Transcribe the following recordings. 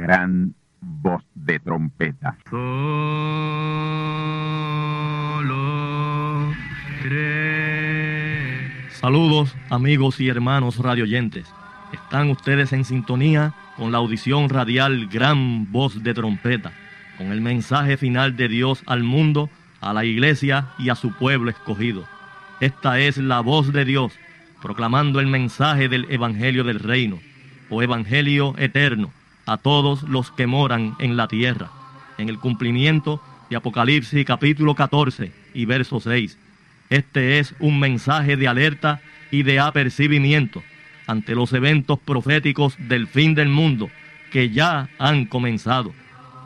gran voz de trompeta. Solo Saludos amigos y hermanos radioyentes. Están ustedes en sintonía con la audición radial Gran Voz de Trompeta, con el mensaje final de Dios al mundo, a la iglesia y a su pueblo escogido. Esta es la voz de Dios, proclamando el mensaje del Evangelio del Reino, o Evangelio eterno, a todos los que moran en la tierra, en el cumplimiento de Apocalipsis capítulo 14 y verso 6. Este es un mensaje de alerta y de apercibimiento ante los eventos proféticos del fin del mundo que ya han comenzado.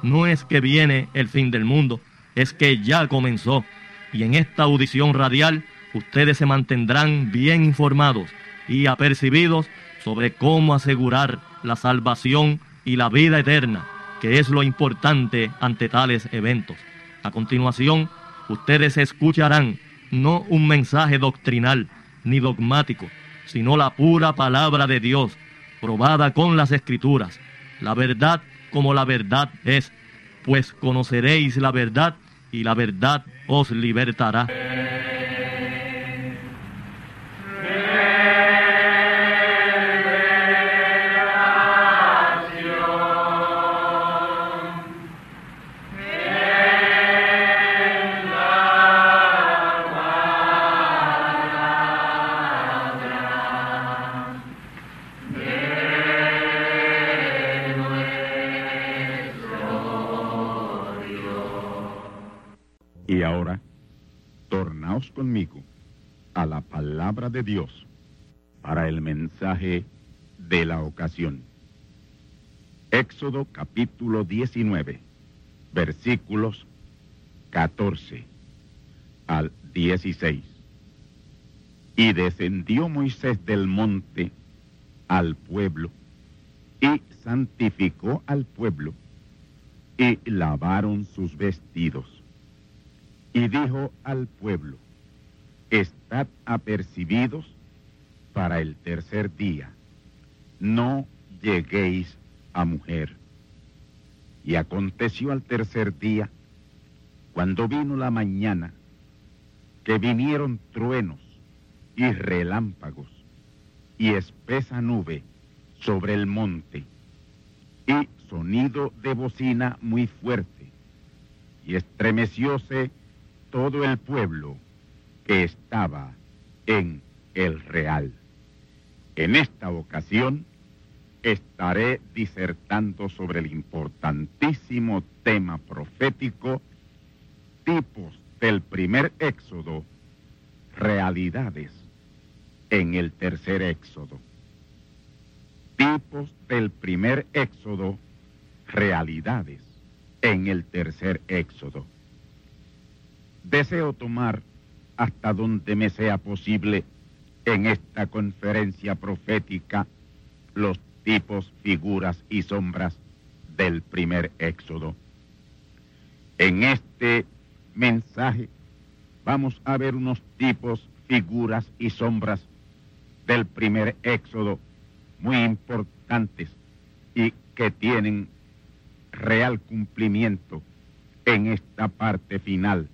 No es que viene el fin del mundo, es que ya comenzó. Y en esta audición radial ustedes se mantendrán bien informados y apercibidos sobre cómo asegurar la salvación y la vida eterna, que es lo importante ante tales eventos. A continuación, ustedes escucharán no un mensaje doctrinal ni dogmático, sino la pura palabra de Dios, probada con las escrituras, la verdad como la verdad es, pues conoceréis la verdad y la verdad os libertará. De Dios para el mensaje de la ocasión. Éxodo capítulo 19, versículos 14 al 16. Y descendió Moisés del monte al pueblo y santificó al pueblo y lavaron sus vestidos y dijo al pueblo, estad apercibidos para el tercer día, no lleguéis a mujer. Y aconteció al tercer día, cuando vino la mañana, que vinieron truenos y relámpagos y espesa nube sobre el monte y sonido de bocina muy fuerte y estremecióse todo el pueblo que estaba en el real. En esta ocasión estaré disertando sobre el importantísimo tema profético tipos del primer éxodo, realidades en el tercer éxodo. Tipos del primer éxodo, realidades en el tercer éxodo. Deseo tomar hasta donde me sea posible en esta conferencia profética los tipos, figuras y sombras del primer éxodo. En este mensaje vamos a ver unos tipos, figuras y sombras del primer éxodo muy importantes y que tienen real cumplimiento en esta parte final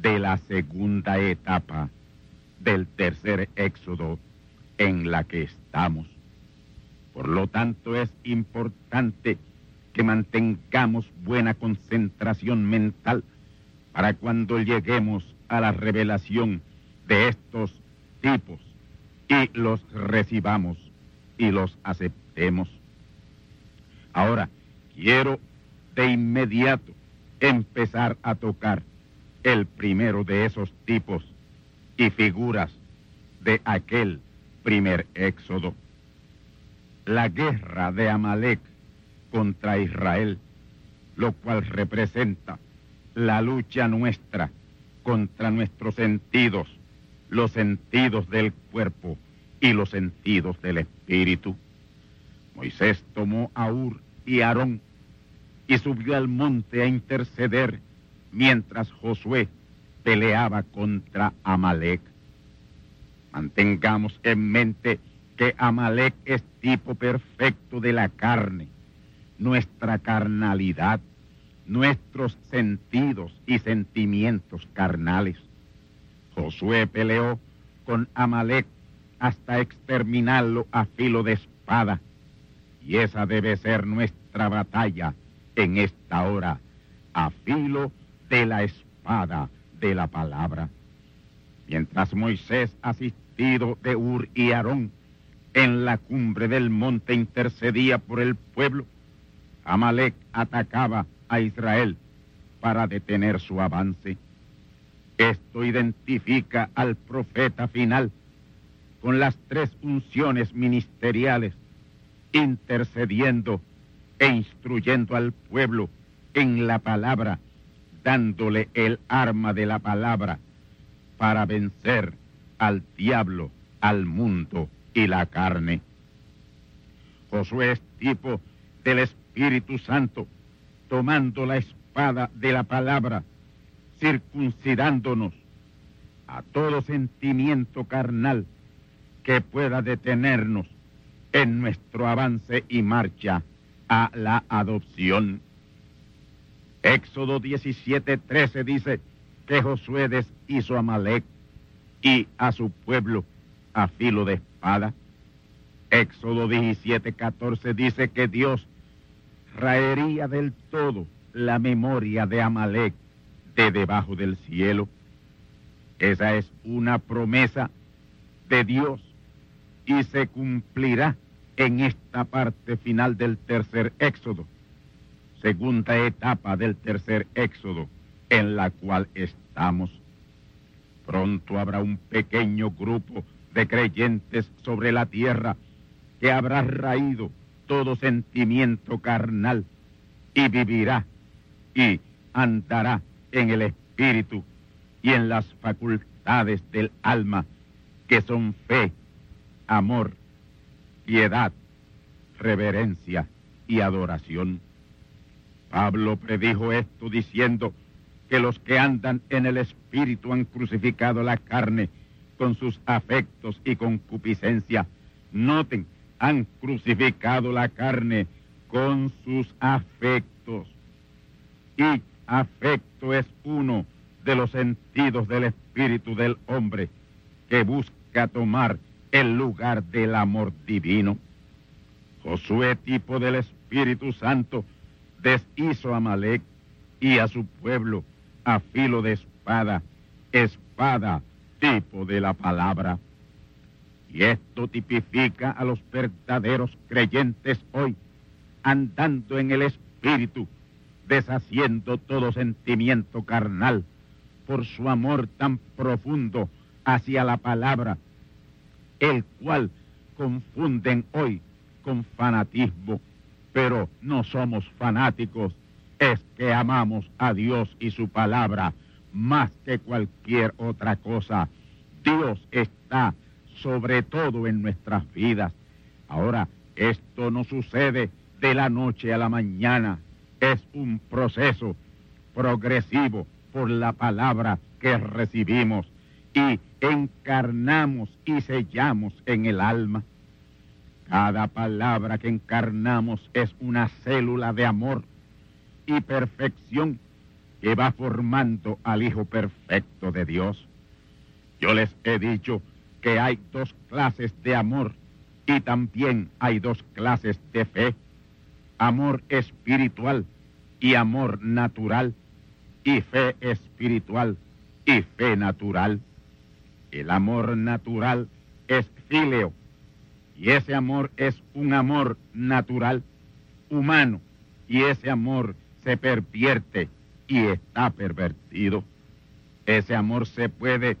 de la segunda etapa del tercer éxodo en la que estamos. Por lo tanto, es importante que mantengamos buena concentración mental para cuando lleguemos a la revelación de estos tipos y los recibamos y los aceptemos. Ahora, quiero de inmediato empezar a tocar el primero de esos tipos y figuras de aquel primer éxodo. La guerra de Amalek contra Israel, lo cual representa la lucha nuestra contra nuestros sentidos, los sentidos del cuerpo y los sentidos del espíritu. Moisés tomó a Ur y Aarón y subió al monte a interceder mientras Josué peleaba contra Amalek. Mantengamos en mente que Amalek es tipo perfecto de la carne, nuestra carnalidad, nuestros sentidos y sentimientos carnales. Josué peleó con Amalek hasta exterminarlo a filo de espada. Y esa debe ser nuestra batalla en esta hora, a filo de la espada de la palabra. Mientras Moisés, asistido de Ur y Aarón, en la cumbre del monte intercedía por el pueblo, Amalek atacaba a Israel para detener su avance. Esto identifica al profeta final con las tres unciones ministeriales, intercediendo e instruyendo al pueblo en la palabra, dándole el arma de la palabra para vencer al diablo, al mundo y la carne. Josué es tipo del Espíritu Santo, tomando la espada de la palabra, circuncidándonos a todo sentimiento carnal que pueda detenernos en nuestro avance y marcha a la adopción. Éxodo 17:13 dice que Josué deshizo a Malek y a su pueblo a filo de espada. Éxodo 17:14 dice que Dios raería del todo la memoria de Amalek de debajo del cielo. Esa es una promesa de Dios y se cumplirá en esta parte final del tercer éxodo, segunda etapa del tercer éxodo en la cual estamos. Pronto habrá un pequeño grupo de creyentes sobre la tierra que habrá raído todo sentimiento carnal y vivirá y andará en el espíritu y en las facultades del alma que son fe, amor, piedad, reverencia y adoración. Pablo predijo esto diciendo que los que andan en el espíritu han crucificado la carne con sus afectos y concupiscencia. Noten, han crucificado la carne con sus afectos. Y afecto es uno de los sentidos del espíritu del hombre que busca tomar el lugar del amor divino. Josué, tipo del Espíritu Santo, deshizo a Malek y a su pueblo a filo de espada, espada tipo de la palabra. Y esto tipifica a los verdaderos creyentes hoy, andando en el Espíritu, deshaciendo todo sentimiento carnal por su amor tan profundo hacia la palabra, el cual confunden hoy con fanatismo, pero no somos fanáticos, es que amamos a Dios y su palabra más que cualquier otra cosa. Dios está sobre todo en nuestras vidas. Ahora, esto no sucede de la noche a la mañana, es un proceso progresivo por la palabra que recibimos y encarnamos y sellamos en el alma. Cada palabra que encarnamos es una célula de amor y perfección que va formando al Hijo perfecto de Dios. Yo les he dicho que hay dos clases de amor y también hay dos clases de fe. Amor espiritual y amor natural y fe espiritual y fe natural. El amor natural es fileo y ese amor es un amor natural, humano, y ese amor se pervierte y está pervertido. Ese amor se puede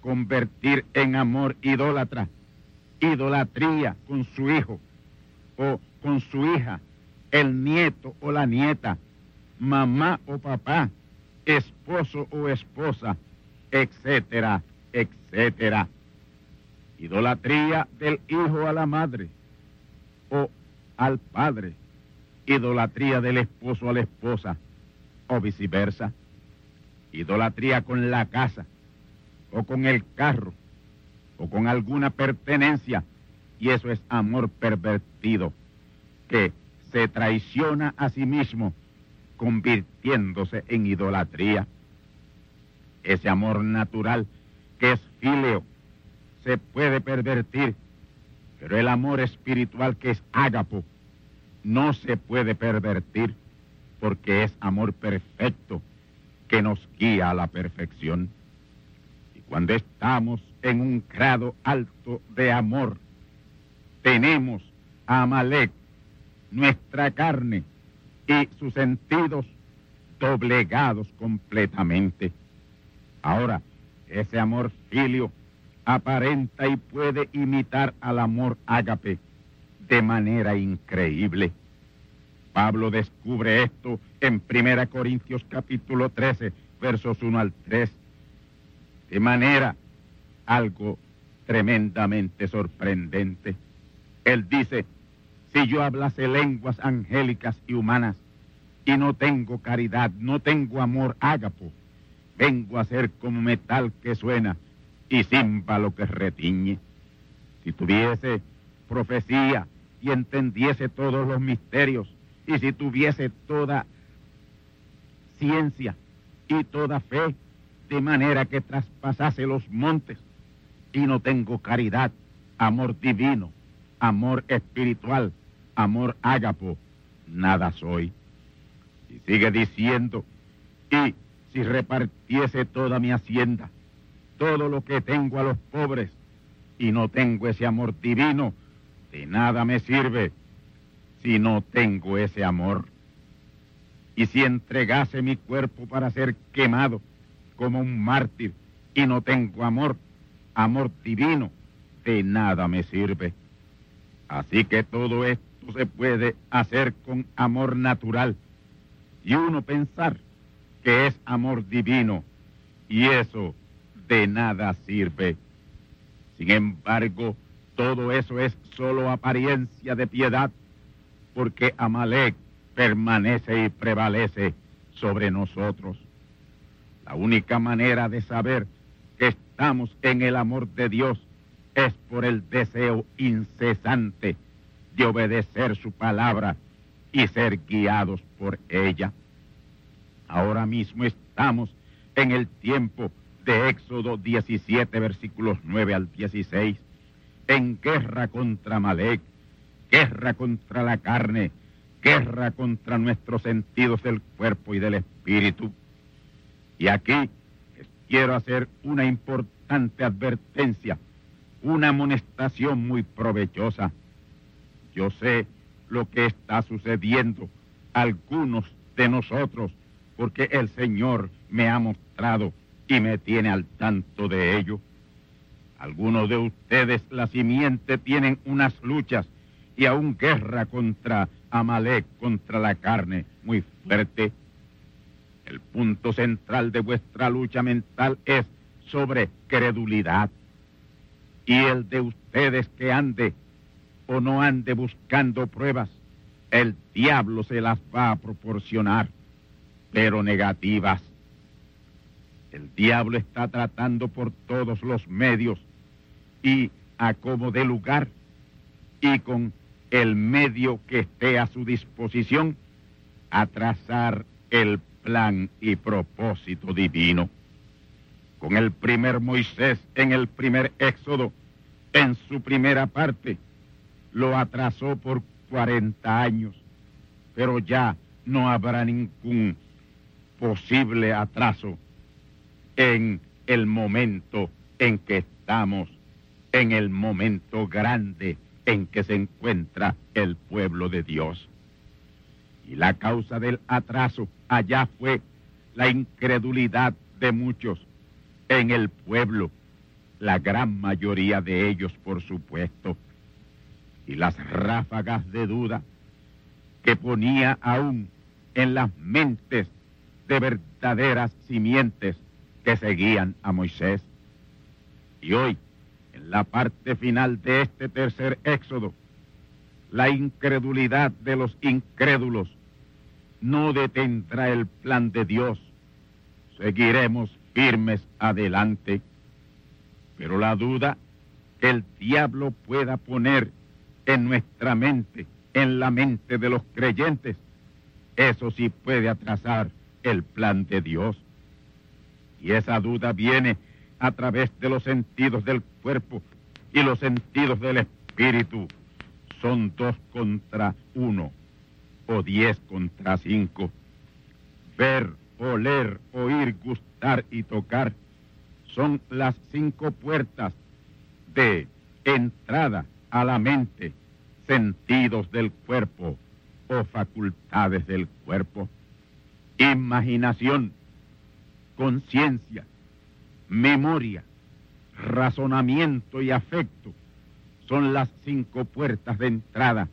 convertir en amor idólatra, idolatría con su hijo o con su hija, el nieto o la nieta, mamá o papá, esposo o esposa, etcétera, etcétera. Idolatría del hijo a la madre o al padre. Idolatría del esposo a la esposa o viceversa. Idolatría con la casa o con el carro o con alguna pertenencia y eso es amor pervertido que se traiciona a sí mismo, convirtiéndose en idolatría. Ese amor natural que es filio se puede pervertir, pero el amor espiritual que es ágapo no se puede pervertir porque es amor perfecto que nos guía a la perfección. Y cuando estamos en un grado alto de amor, tenemos a Amalek, nuestra carne y sus sentidos doblegados completamente. Ahora, ese amor filio aparenta y puede imitar al amor ágape de manera increíble. Pablo descubre esto en 1 Corintios capítulo 13, versos 1 al 3, de manera algo tremendamente sorprendente. Él dice, si yo hablase lenguas angélicas y humanas y no tengo caridad, no tengo amor ágapo, vengo a ser como metal que suena y címbalo que retiñe. Si tuviese profecía y entendiese todos los misterios y si tuviese toda ciencia y toda fe, de manera que traspasase los montes, y no tengo caridad, amor divino, amor espiritual, amor ágapo, nada soy. Y sigue diciendo, y si repartiese toda mi hacienda, todo lo que tengo a los pobres, y no tengo ese amor divino, de nada me sirve si no tengo ese amor. Y si entregase mi cuerpo para ser quemado como un mártir y no tengo amor, amor divino, de nada me sirve. Así que todo esto se puede hacer con amor natural y uno pensar que es amor divino y eso de nada sirve. Sin embargo, todo eso es solo apariencia de piedad porque Amalek permanece y prevalece sobre nosotros. La única manera de saber que estamos en el amor de Dios es por el deseo incesante de obedecer su palabra y ser guiados por ella. Ahora mismo estamos en el tiempo de Éxodo 17, versículos 9 al 16, en guerra contra Amalek guerra contra la carne, guerra contra nuestros sentidos del cuerpo y del espíritu. Y aquí quiero hacer una importante advertencia, una amonestación muy provechosa. Yo sé lo que está sucediendo a algunos de nosotros, porque el Señor me ha mostrado y me tiene al tanto de ello. Algunos de ustedes, la simiente, tienen unas luchas y aún guerra contra Amalek, contra la carne, muy fuerte. El punto central de vuestra lucha mental es sobre credulidad. Y el de ustedes que ande o no ande buscando pruebas, el diablo se las va a proporcionar, pero negativas. El diablo está tratando por todos los medios y a como de lugar y con el medio que esté a su disposición a trazar el plan y propósito divino. Con el primer Moisés en el primer Éxodo, en su primera parte, lo atrasó por 40 años, pero ya no habrá ningún posible atraso en el momento en que estamos, en el momento grande en que se encuentra el pueblo de Dios. Y la causa del atraso allá fue la incredulidad de muchos en el pueblo, la gran mayoría de ellos, por supuesto, y las ráfagas de duda que ponía aún en las mentes de verdaderas simientes que seguían a Moisés. Y hoy en la parte final de este tercer éxodo, la incredulidad de los incrédulos no detendrá el plan de Dios. Seguiremos firmes adelante. Pero la duda que el diablo pueda poner en nuestra mente en la mente de los creyentes, eso sí puede atrasar el plan de Dios. Y esa duda viene a través de los sentidos del cuerpo y los sentidos del espíritu. Son dos contra uno o diez contra cinco. Ver, oler, oír, gustar y tocar son las cinco puertas de entrada a la mente, sentidos del cuerpo o facultades del cuerpo, imaginación, conciencia, memoria, razonamiento y afecto son las cinco puertas de entrada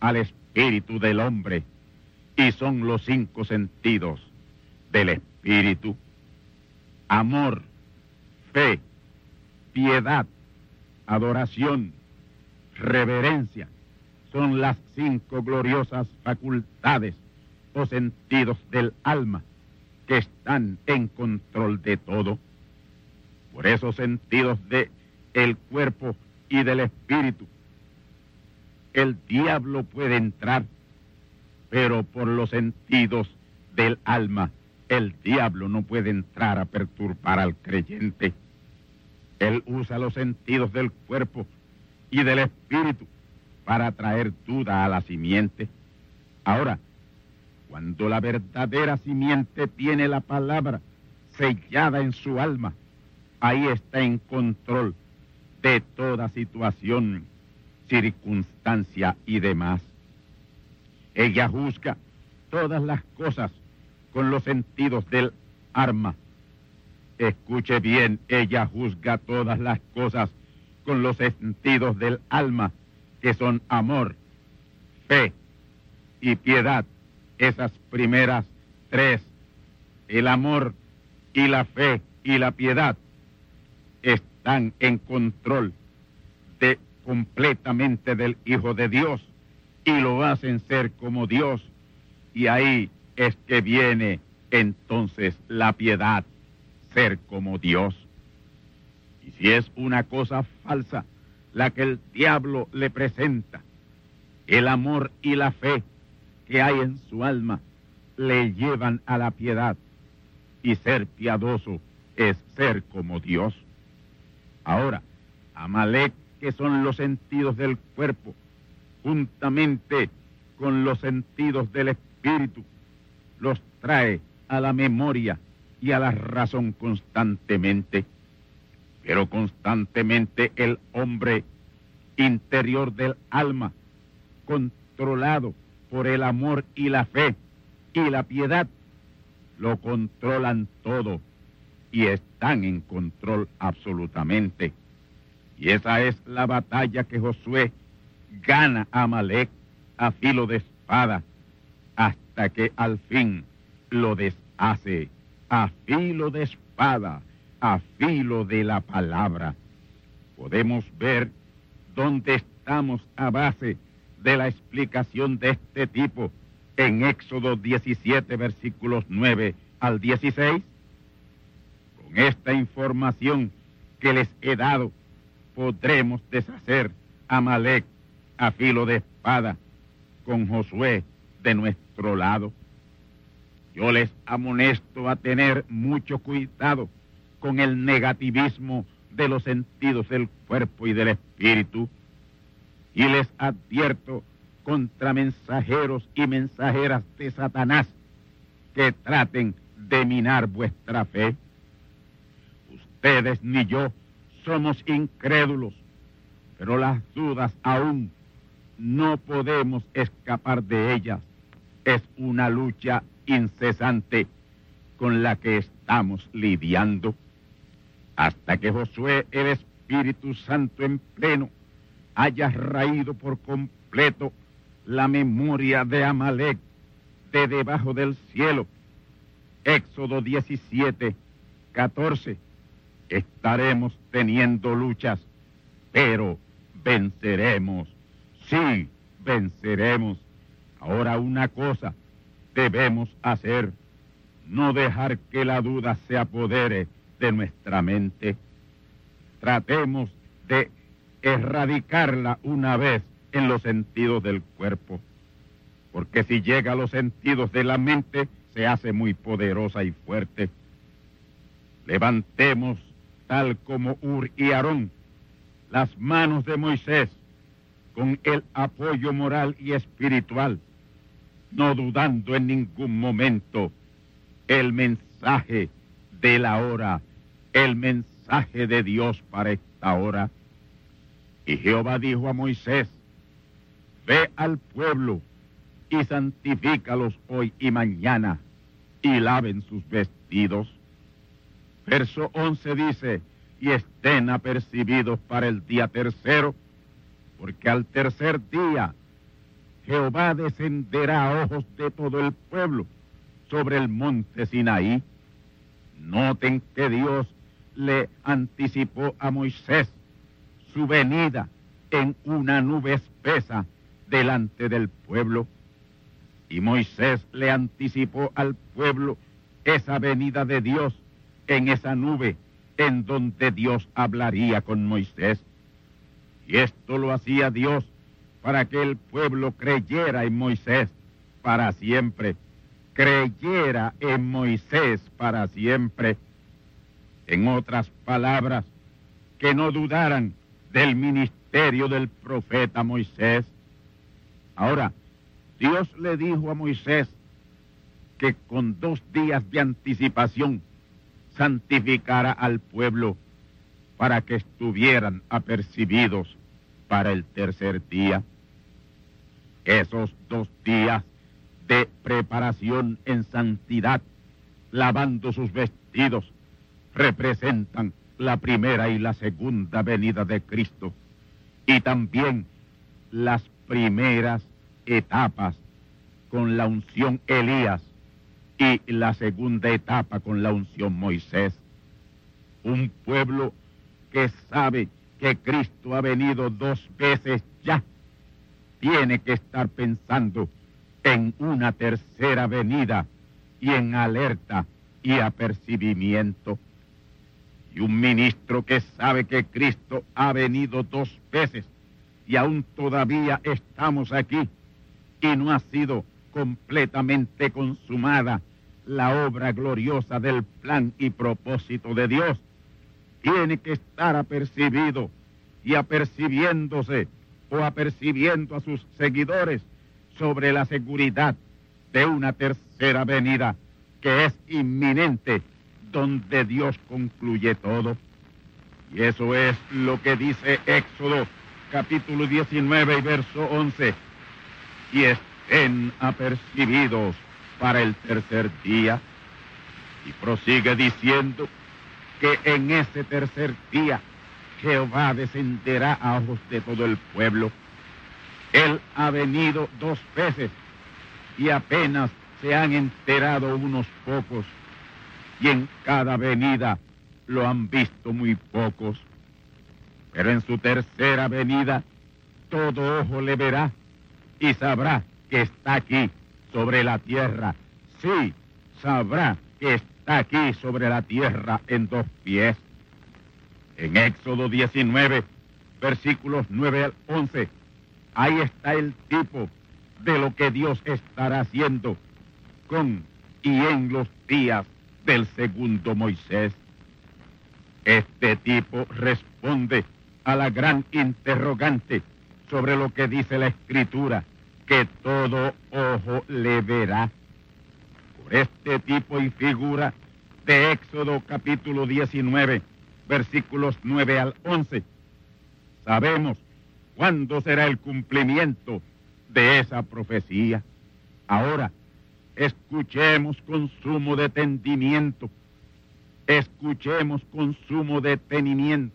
al espíritu del hombre y son los cinco sentidos del espíritu. Amor, fe, piedad, adoración, reverencia, son las cinco gloriosas facultades o sentidos del alma que están en control de todo. Por esos sentidos de el cuerpo y del espíritu, el diablo puede entrar, pero por los sentidos del alma, el diablo no puede entrar a perturbar al creyente. Él usa los sentidos del cuerpo y del espíritu para traer duda a la simiente. Ahora, cuando la verdadera simiente tiene la palabra sellada en su alma, ahí está en control de toda situación, circunstancia y demás. Ella juzga todas las cosas con los sentidos del arma. Escuche bien, ella juzga todas las cosas con los sentidos del alma, que son amor, fe y piedad. Esas primeras tres, el amor y la fe y la piedad, están en control de completamente del Hijo de Dios y lo hacen ser como Dios. Y ahí es que viene entonces la piedad, ser como Dios. Y si es una cosa falsa la que el diablo le presenta, el amor y la fe que hay en su alma le llevan a la piedad. Y ser piadoso es ser como Dios. Ahora, Amalek, que son los sentidos del cuerpo, juntamente con los sentidos del espíritu, los trae a la memoria y a la razón constantemente. Pero constantemente el hombre interior del alma, controlado por el amor y la fe y la piedad, lo controlan todo y están en control absolutamente. Y esa es la batalla que Josué gana a Malek a filo de espada hasta que al fin lo deshace a filo de espada, a filo de la palabra. Podemos ver dónde estamos a base de la explicación de este tipo en Éxodo 17, versículos 9 al 16. Con esta información que les he dado, podremos deshacer a Malek a filo de espada con Josué de nuestro lado. Yo les amonesto a tener mucho cuidado con el negativismo de los sentidos del cuerpo y del espíritu. Y les advierto contra mensajeros y mensajeras de Satanás que traten de minar vuestra fe ustedes ni yo somos incrédulos, pero las dudas aún no podemos escapar de ellas. Es una lucha incesante con la que estamos lidiando hasta que Josué, el Espíritu Santo en pleno, haya raído por completo la memoria de Amalek de debajo del cielo. Éxodo 17, 14 estaremos teniendo luchas, pero venceremos. Sí, venceremos. Ahora una cosa debemos hacer, no dejar que la duda se apodere de nuestra mente. Tratemos de erradicarla una vez en los sentidos del cuerpo, porque si llega a los sentidos de la mente, se hace muy poderosa y fuerte. Levantemos, tal como Ur y Aarón, las manos de Moisés con el apoyo moral y espiritual, no dudando en ningún momento el mensaje de la hora, el mensaje de Dios para esta hora. Y Jehová dijo a Moisés, ve al pueblo y santifícalos hoy y mañana y laven sus vestidos. Verso 11 dice, y estén apercibidos para el día tercero, porque al tercer día Jehová descenderá a ojos de todo el pueblo sobre el monte Sinaí. Noten que Dios le anticipó a Moisés su venida en una nube espesa delante del pueblo. Y Moisés le anticipó al pueblo esa venida de Dios en esa nube en donde Dios hablaría con Moisés. Y esto lo hacía Dios para que el pueblo creyera en Moisés para siempre, creyera en Moisés para siempre. En otras palabras, que no dudaran del ministerio del profeta Moisés. Ahora, Dios le dijo a Moisés que con dos días de anticipación santificara al pueblo para que estuvieran apercibidos para el tercer día. Esos dos días de preparación en santidad, lavando sus vestidos, representan la primera y la segunda venida de Cristo y también las primeras etapas con la unción Elías y la segunda etapa con la unción Moisés. Un pueblo que sabe que Cristo ha venido dos veces ya, tiene que estar pensando en una tercera venida y en alerta y apercibimiento. Y un ministro que sabe que Cristo ha venido dos veces y aún todavía estamos aquí y no ha sido completamente consumada la obra gloriosa del plan y propósito de Dios. Tiene que estar apercibido y apercibiéndose o apercibiendo a sus seguidores sobre la seguridad de una tercera venida que es inminente, donde Dios concluye todo. Y eso es lo que dice Éxodo capítulo 19 y verso 11. Y estén apercibidos para el tercer día. Y prosigue diciendo que en ese tercer día Jehová descenderá a ojos de todo el pueblo. Él ha venido dos veces y apenas se han enterado unos pocos. Y en cada venida lo han visto muy pocos. Pero en su tercera venida todo ojo le verá y sabrá que está aquí sobre la tierra. Sí, sabrá que está aquí sobre la tierra en dos pies. En Éxodo 19, versículos 9 al 11, ahí está el tipo de lo que Dios estará haciendo con y en los días del segundo Moisés. Este tipo responde a la gran interrogante sobre lo que dice la Escritura que todo ojo le verá. Por este tipo y figura de Éxodo capítulo 19, versículos 9 al 11, sabemos cuándo será el cumplimiento de esa profecía. Ahora, escuchemos con sumo detenimiento, escuchemos con sumo detenimiento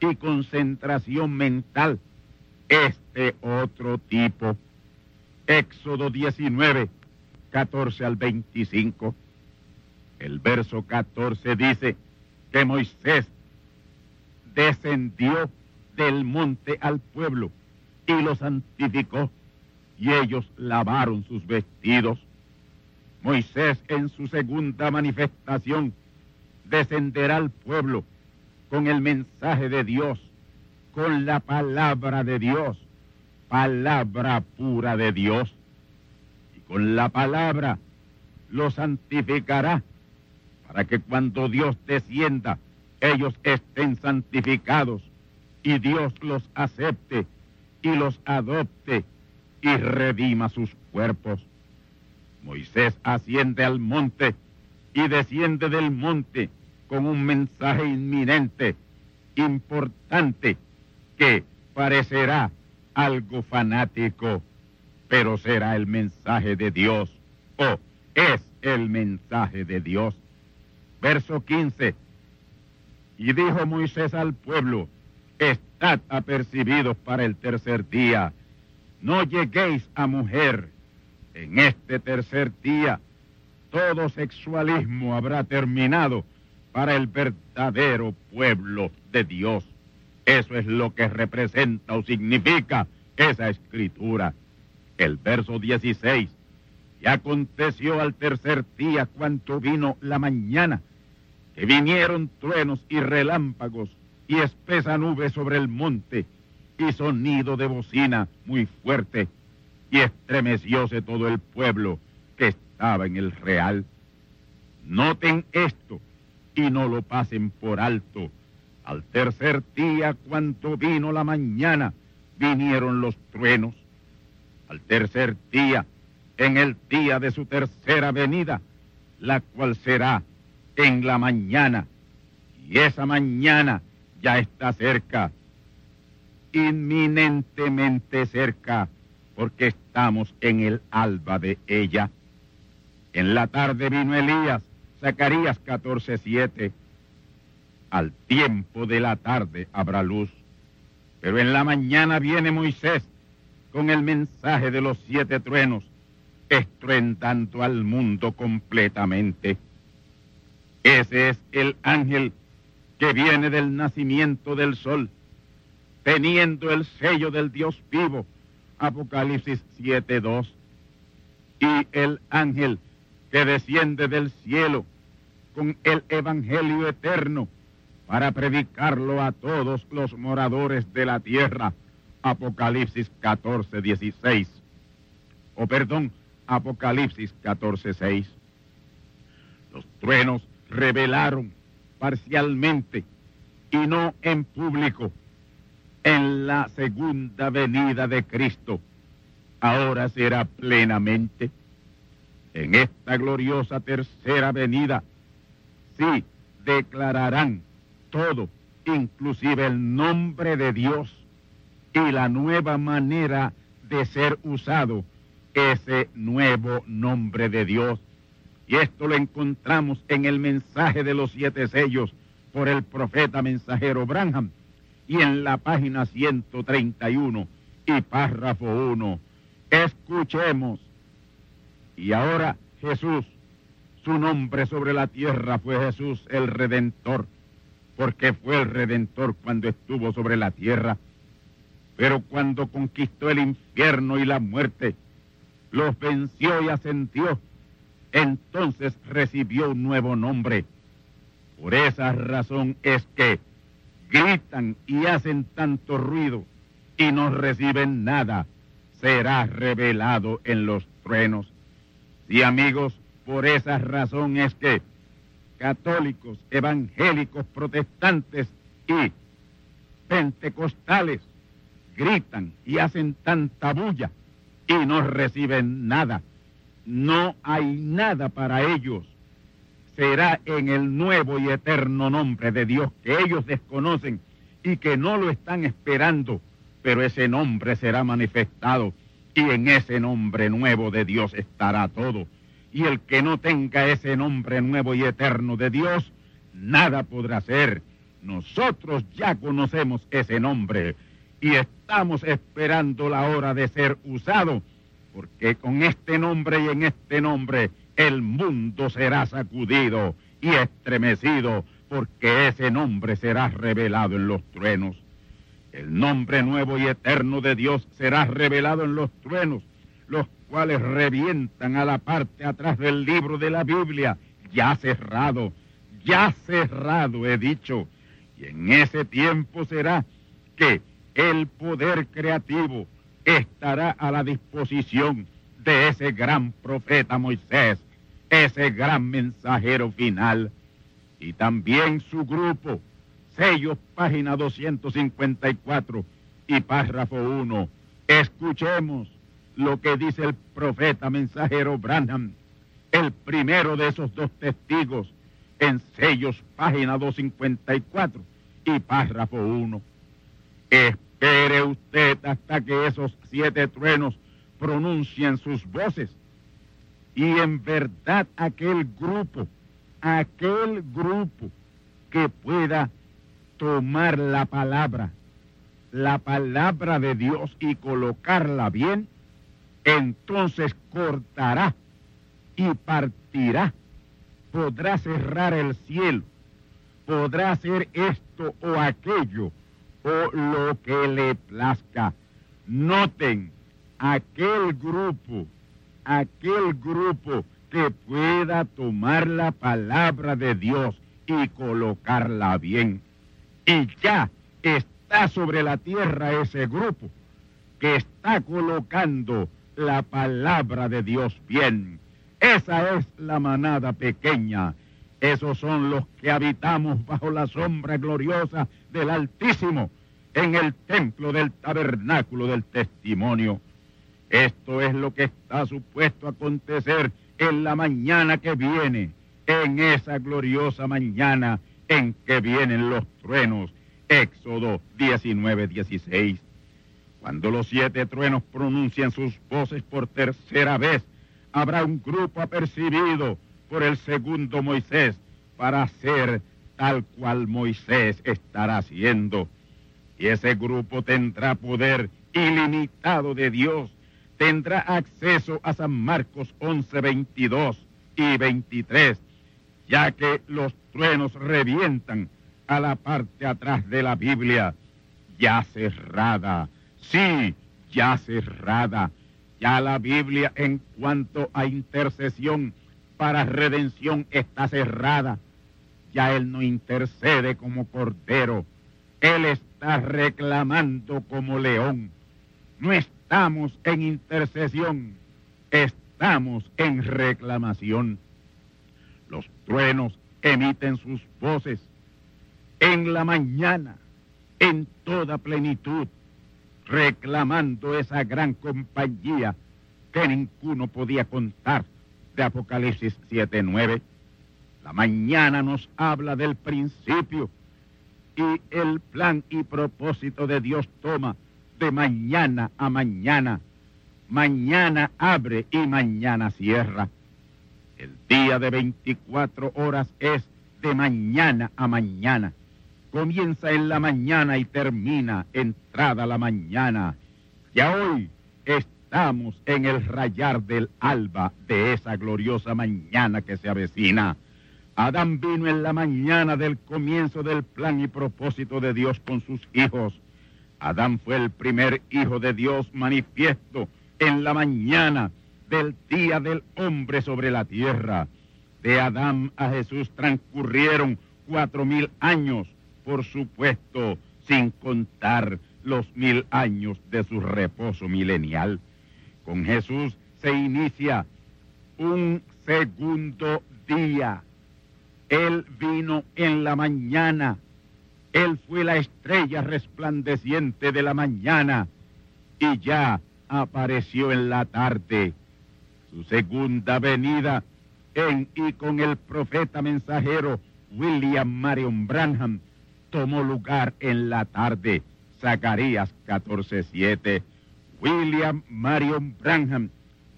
y concentración mental este otro tipo Éxodo 19, 14 al 25. El verso 14 dice que Moisés descendió del monte al pueblo y lo santificó y ellos lavaron sus vestidos. Moisés en su segunda manifestación descenderá al pueblo con el mensaje de Dios, con la palabra de Dios palabra pura de Dios. Y con la palabra lo santificará, para que cuando Dios descienda, ellos estén santificados y Dios los acepte y los adopte y redima sus cuerpos. Moisés asciende al monte y desciende del monte con un mensaje inminente, importante, que parecerá algo fanático, pero será el mensaje de Dios, o es el mensaje de Dios. Verso 15. Y dijo Moisés al pueblo, estad apercibidos para el tercer día, no lleguéis a mujer. En este tercer día todo sexualismo habrá terminado para el verdadero pueblo de Dios. Eso es lo que representa o significa esa escritura. El verso 16. Y aconteció al tercer día cuando vino la mañana, que vinieron truenos y relámpagos y espesa nube sobre el monte y sonido de bocina muy fuerte y estremecióse todo el pueblo que estaba en el real. Noten esto y no lo pasen por alto. Al tercer día, cuando vino la mañana, vinieron los truenos. Al tercer día, en el día de su tercera venida, la cual será en la mañana. Y esa mañana ya está cerca, inminentemente cerca, porque estamos en el alba de ella. En la tarde vino Elías, Zacarías 14:7. Al tiempo de la tarde habrá luz, pero en la mañana viene Moisés con el mensaje de los siete truenos, estruendando al mundo completamente. Ese es el ángel que viene del nacimiento del sol, teniendo el sello del Dios vivo, Apocalipsis 7.2, y el ángel que desciende del cielo con el Evangelio eterno para predicarlo a todos los moradores de la tierra. Apocalipsis 14, 16. O perdón, Apocalipsis 14, 6. Los truenos revelaron parcialmente y no en público en la segunda venida de Cristo. Ahora será plenamente en esta gloriosa tercera venida. Sí, declararán todo, inclusive el nombre de Dios y la nueva manera de ser usado ese nuevo nombre de Dios. Y esto lo encontramos en el mensaje de los siete sellos por el profeta mensajero Branham y en la página 131 y párrafo 1. Escuchemos. Y ahora Jesús, su nombre sobre la tierra fue Jesús el Redentor porque fue el redentor cuando estuvo sobre la tierra. Pero cuando conquistó el infierno y la muerte, los venció y ascendió, entonces recibió un nuevo nombre. Por esa razón es que gritan y hacen tanto ruido y no reciben nada. Será revelado en los truenos. Y amigos, por esa razón es que católicos, evangélicos, protestantes y pentecostales gritan y hacen tanta bulla y no reciben nada. No hay nada para ellos. Será en el nuevo y eterno nombre de Dios que ellos desconocen y que no lo están esperando, pero ese nombre será manifestado y en ese nombre nuevo de Dios estará todo y el que no tenga ese nombre nuevo y eterno de Dios, nada podrá ser. Nosotros ya conocemos ese nombre y estamos esperando la hora de ser usado, porque con este nombre y en este nombre el mundo será sacudido y estremecido, porque ese nombre será revelado en los truenos. El nombre nuevo y eterno de Dios será revelado en los truenos, los cuales revientan a la parte atrás del libro de la Biblia, ya cerrado, ya cerrado he dicho. Y en ese tiempo será que el poder creativo, estará a la disposición de ese gran profeta Moisés, ese gran mensajero final, y también su grupo, sellos página 254 y párrafo 1. Escuchemos lo que dice el profeta mensajero Branham, el primero de esos dos testigos, en sellos página 254 y párrafo 1. Espere usted hasta que esos siete truenos pronuncien sus voces. Y en verdad aquel grupo, aquel grupo que pueda tomar la palabra, la palabra de Dios y colocarla bien, entonces cortará y partirá, podrá cerrar el cielo, podrá hacer esto o aquello o lo que le plazca. Noten, aquel grupo, aquel grupo que pueda tomar la palabra de Dios y colocarla bien. Y ya está sobre la tierra ese grupo que está colocando la palabra de Dios bien. Esa es la manada pequeña. Esos son los que habitamos bajo la sombra gloriosa del Altísimo en el templo del tabernáculo del testimonio. Esto es lo que está supuesto a acontecer en la mañana que viene, en esa gloriosa mañana en que vienen los truenos. Éxodo 19, 16. Cuando los siete truenos pronuncian sus voces por tercera vez, habrá un grupo apercibido por el segundo Moisés para hacer tal cual Moisés estará haciendo. Y ese grupo tendrá poder ilimitado de Dios tendrá acceso a San Marcos 11, 22 y 23, ya que los truenos revientan a la parte atrás de la Biblia, ya cerrada, sí, ya cerrada, ya la Biblia en cuanto a intercesión para redención está cerrada, ya Él no intercede como cordero, Él está reclamando como león, estamos en intercesión, estamos en reclamación. Los truenos emiten sus voces en la mañana, en toda plenitud, reclamando esa gran compañía que ninguno podía contar de Apocalipsis 7.9. La mañana nos habla del principio y el plan y propósito de Dios toma de mañana a mañana. Mañana abre y mañana cierra. El día de 24 horas es de mañana a mañana. Comienza en la mañana y termina entrada la mañana. Ya hoy estamos en el rayar del alba de esa gloriosa mañana que se avecina. Adán vino en la mañana del comienzo del plan y propósito de Dios con sus hijos. Adán fue el primer hijo de Dios manifiesto en la mañana del día del hombre sobre la tierra. De Adán a Jesús transcurrieron cuatro mil años, por supuesto, sin contar los mil años de su reposo milenial. Con Jesús se inicia un segundo día. Él vino en la mañana él fue la estrella resplandeciente de la mañana y ya apareció en la tarde. Su segunda venida en y con el profeta mensajero William Marion Branham tomó lugar en la tarde. Zacarías 14:7. William Marion Branham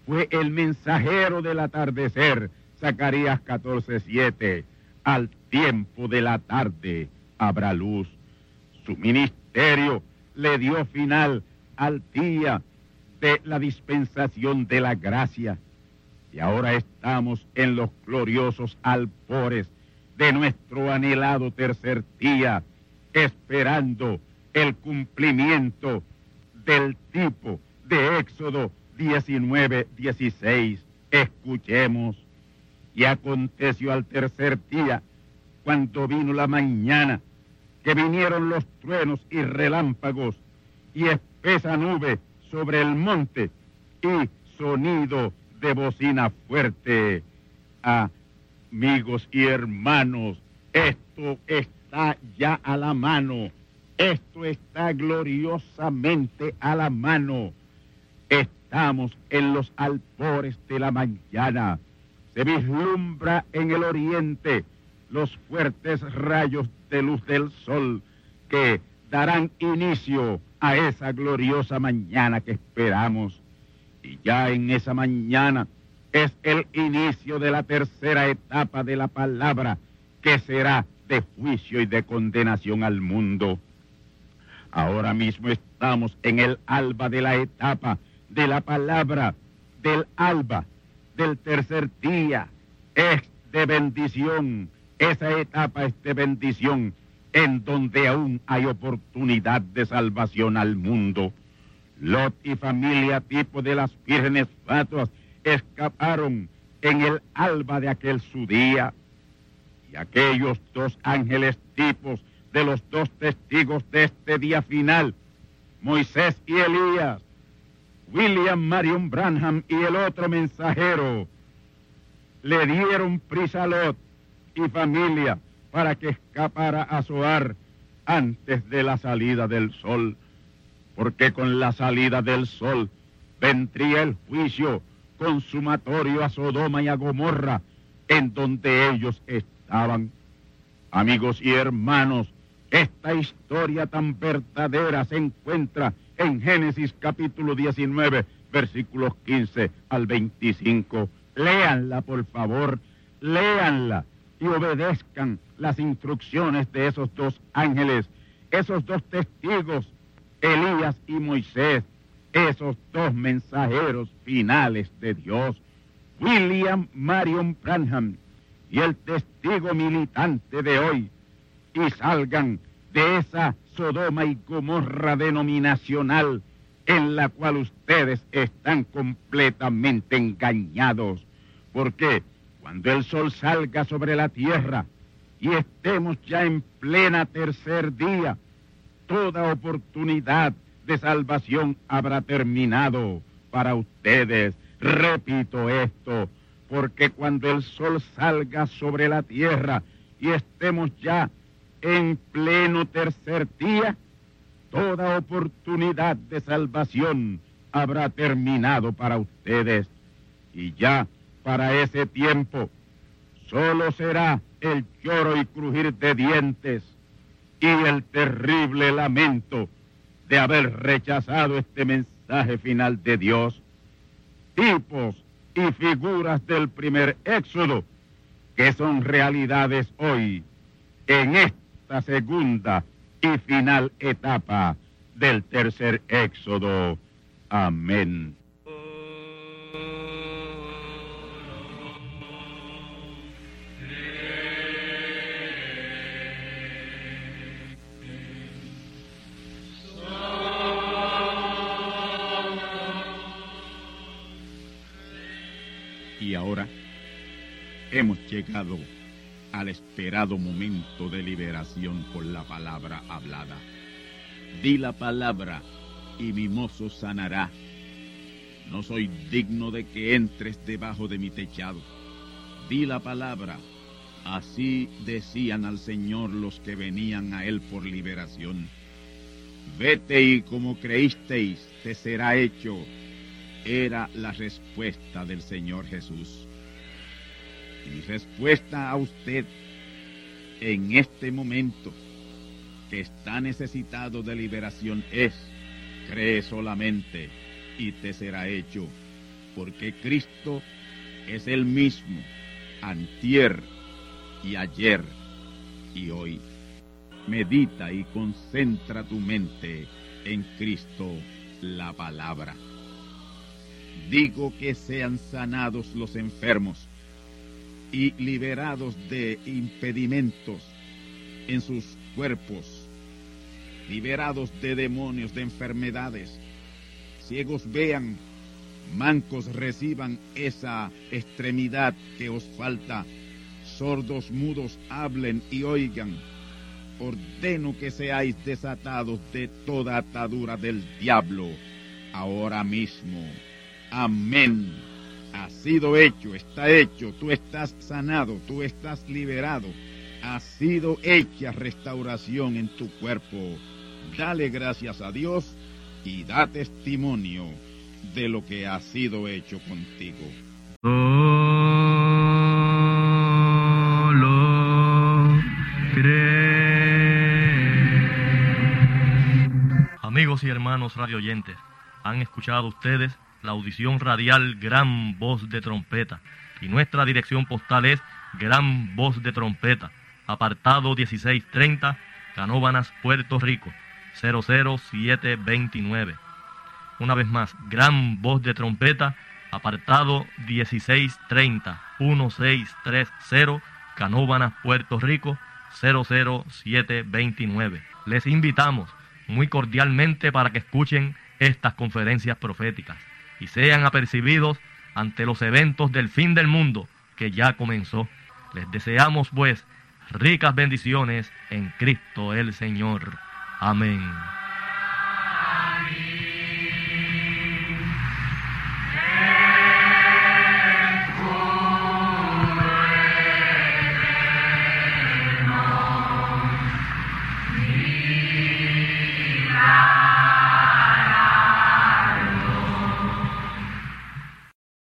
fue el mensajero del atardecer. Zacarías 14:7. Al tiempo de la tarde habrá luz. Su ministerio le dio final al día de la dispensación de la gracia. Y ahora estamos en los gloriosos alpores de nuestro anhelado tercer día, esperando el cumplimiento del tipo de Éxodo 19, 16. Escuchemos. Y aconteció al tercer día cuando vino la mañana, que vinieron los truenos y relámpagos y espesa nube sobre el monte y sonido de bocina fuerte. Amigos y hermanos, esto está ya a la mano. Esto está gloriosamente a la mano. Estamos en los alpores de la mañana. Se vislumbra en el oriente los fuertes rayos de luz del sol que darán inicio a esa gloriosa mañana que esperamos. Y ya en esa mañana es el inicio de la tercera etapa de la palabra que será de juicio y de condenación al mundo. Ahora mismo estamos en el alba de la etapa de la palabra del alba, del tercer día. Es de bendición. Esa etapa es de bendición en donde aún hay oportunidad de salvación al mundo. Lot y familia tipo de las vírgenes fatuas escaparon en el alba de aquel su día. Y aquellos dos ángeles tipos de los dos testigos de este día final, Moisés y Elías, William Marion Branham y el otro mensajero, le dieron prisa a Lot y familia para que escapara a Zoar antes de la salida del sol, porque con la salida del sol vendría el juicio consumatorio a Sodoma y a Gomorra, en donde ellos estaban. Amigos y hermanos, esta historia tan verdadera se encuentra en Génesis capítulo 19, versículos 15 al 25. Léanla, por favor, léanla y obedezcan las instrucciones de esos dos ángeles, esos dos testigos, Elías y Moisés, esos dos mensajeros finales de Dios, William Marion Branham y el testigo militante de hoy, y salgan de esa Sodoma y Gomorra denominacional en la cual ustedes están completamente engañados. Porque cuando el sol salga sobre la tierra y estemos ya en plena tercer día, toda oportunidad de salvación habrá terminado para ustedes. Repito esto, porque cuando el sol salga sobre la tierra y estemos ya en pleno tercer día, toda oportunidad de salvación habrá terminado para ustedes. Y ya para ese tiempo solo será el lloro y crujir de dientes y el terrible lamento de haber rechazado este mensaje final de Dios. Tipos y figuras del primer éxodo que son realidades hoy en esta segunda y final etapa del tercer éxodo. Amén. Hemos llegado al esperado momento de liberación por la palabra hablada. Di la palabra y mi mozo sanará. No soy digno de que entres debajo de mi techado. Di la palabra. Así decían al Señor los que venían a Él por liberación. Vete y como creísteis, te será hecho era la respuesta del Señor Jesús. Mi respuesta a usted en este momento que está necesitado de liberación es, cree solamente y te será hecho, porque Cristo es el mismo, antier y ayer y hoy. Medita y concentra tu mente en Cristo la palabra digo que sean sanados los enfermos y liberados de impedimentos en sus cuerpos, liberados de demonios, de enfermedades. Ciegos vean, mancos reciban esa extremidad que os falta, sordos mudos hablen y oigan. Ordeno que seáis desatados de toda atadura del diablo ahora mismo. Amén. Ha sido hecho, está hecho, tú estás sanado, tú estás liberado. Ha sido hecha restauración en tu cuerpo. Dale gracias a Dios y da testimonio de lo que ha sido hecho contigo. Amigos y hermanos radioyentes, han escuchado ustedes la audición radial Gran Voz de Trompeta y nuestra dirección postal es Gran Voz de Trompeta, apartado 1630, Canóbanas, Puerto Rico, 00729. Una vez más, Gran Voz de Trompeta, apartado 1630, 1630, Canóbanas, Puerto Rico, 00729. Les invitamos muy cordialmente para que escuchen estas conferencias proféticas y sean apercibidos ante los eventos del fin del mundo que ya comenzó. Les deseamos pues ricas bendiciones en Cristo el Señor. Amén.